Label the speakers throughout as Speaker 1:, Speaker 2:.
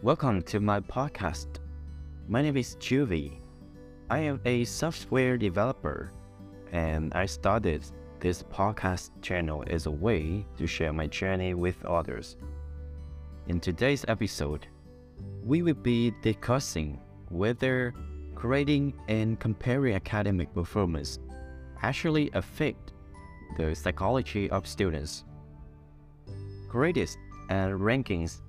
Speaker 1: Welcome to my podcast. My name is Juvi. I am a software developer and I started this podcast channel as a way to share my journey with others. In today's episode, we will be discussing whether grading and comparing academic performance actually affect the psychology of students. Grades and rankings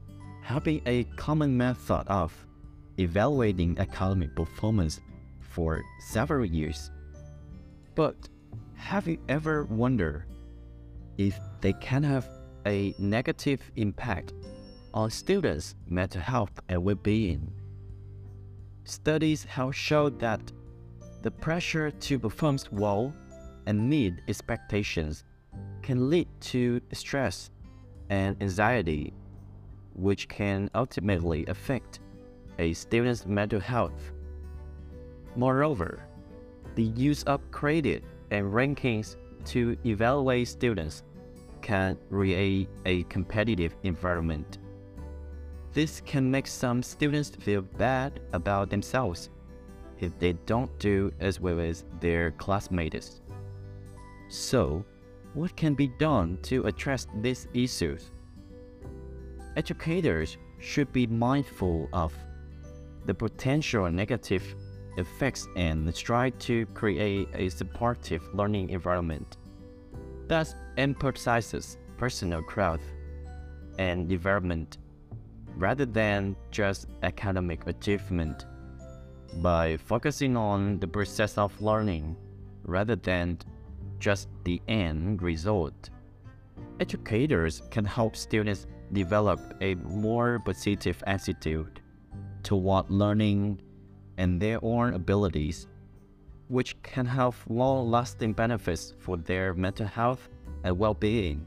Speaker 1: been a common method of evaluating academic performance for several years. But have you ever wondered if they can have a negative impact on students' mental health and well-being? Studies have shown that the pressure to perform well and meet expectations can lead to stress and anxiety, which can ultimately affect a student's mental health. Moreover, the use of credit and rankings to evaluate students can create a competitive environment. This can make some students feel bad about themselves if they don't do as well as their classmates. So, what can be done to address these issues? Educators should be mindful of the potential negative effects and strive to create a supportive learning environment that emphasizes personal growth and development rather than just academic achievement. By focusing on the process of learning rather than just the end result, educators can help students develop a more positive attitude toward learning and their own abilities, which can have long lasting benefits for their mental health and well being.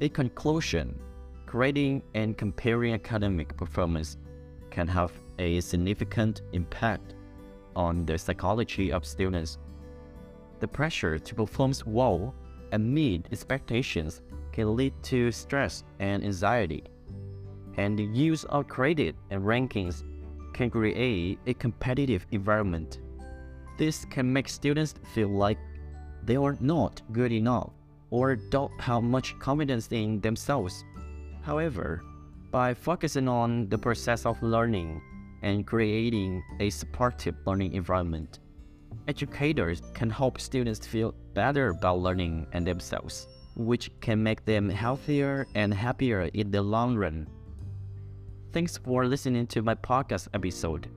Speaker 1: In conclusion, grading and comparing academic performance can have a significant impact on the psychology of students. The pressure to perform well and meet expectations can lead to stress and anxiety, and the use of credit and rankings can create a competitive environment. This can make students feel like they are not good enough or don't have much confidence in themselves. However, by focusing on the process of learning and creating a supportive learning environment, educators can help students feel better about learning and themselves, which can make them healthier and happier in the long run. Thanks for listening to my podcast episode.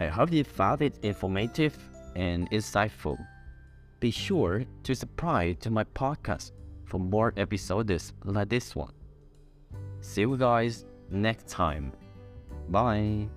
Speaker 1: I hope you found it informative and insightful. Be sure to subscribe to my podcast for more episodes like this one. See you guys next time. Bye.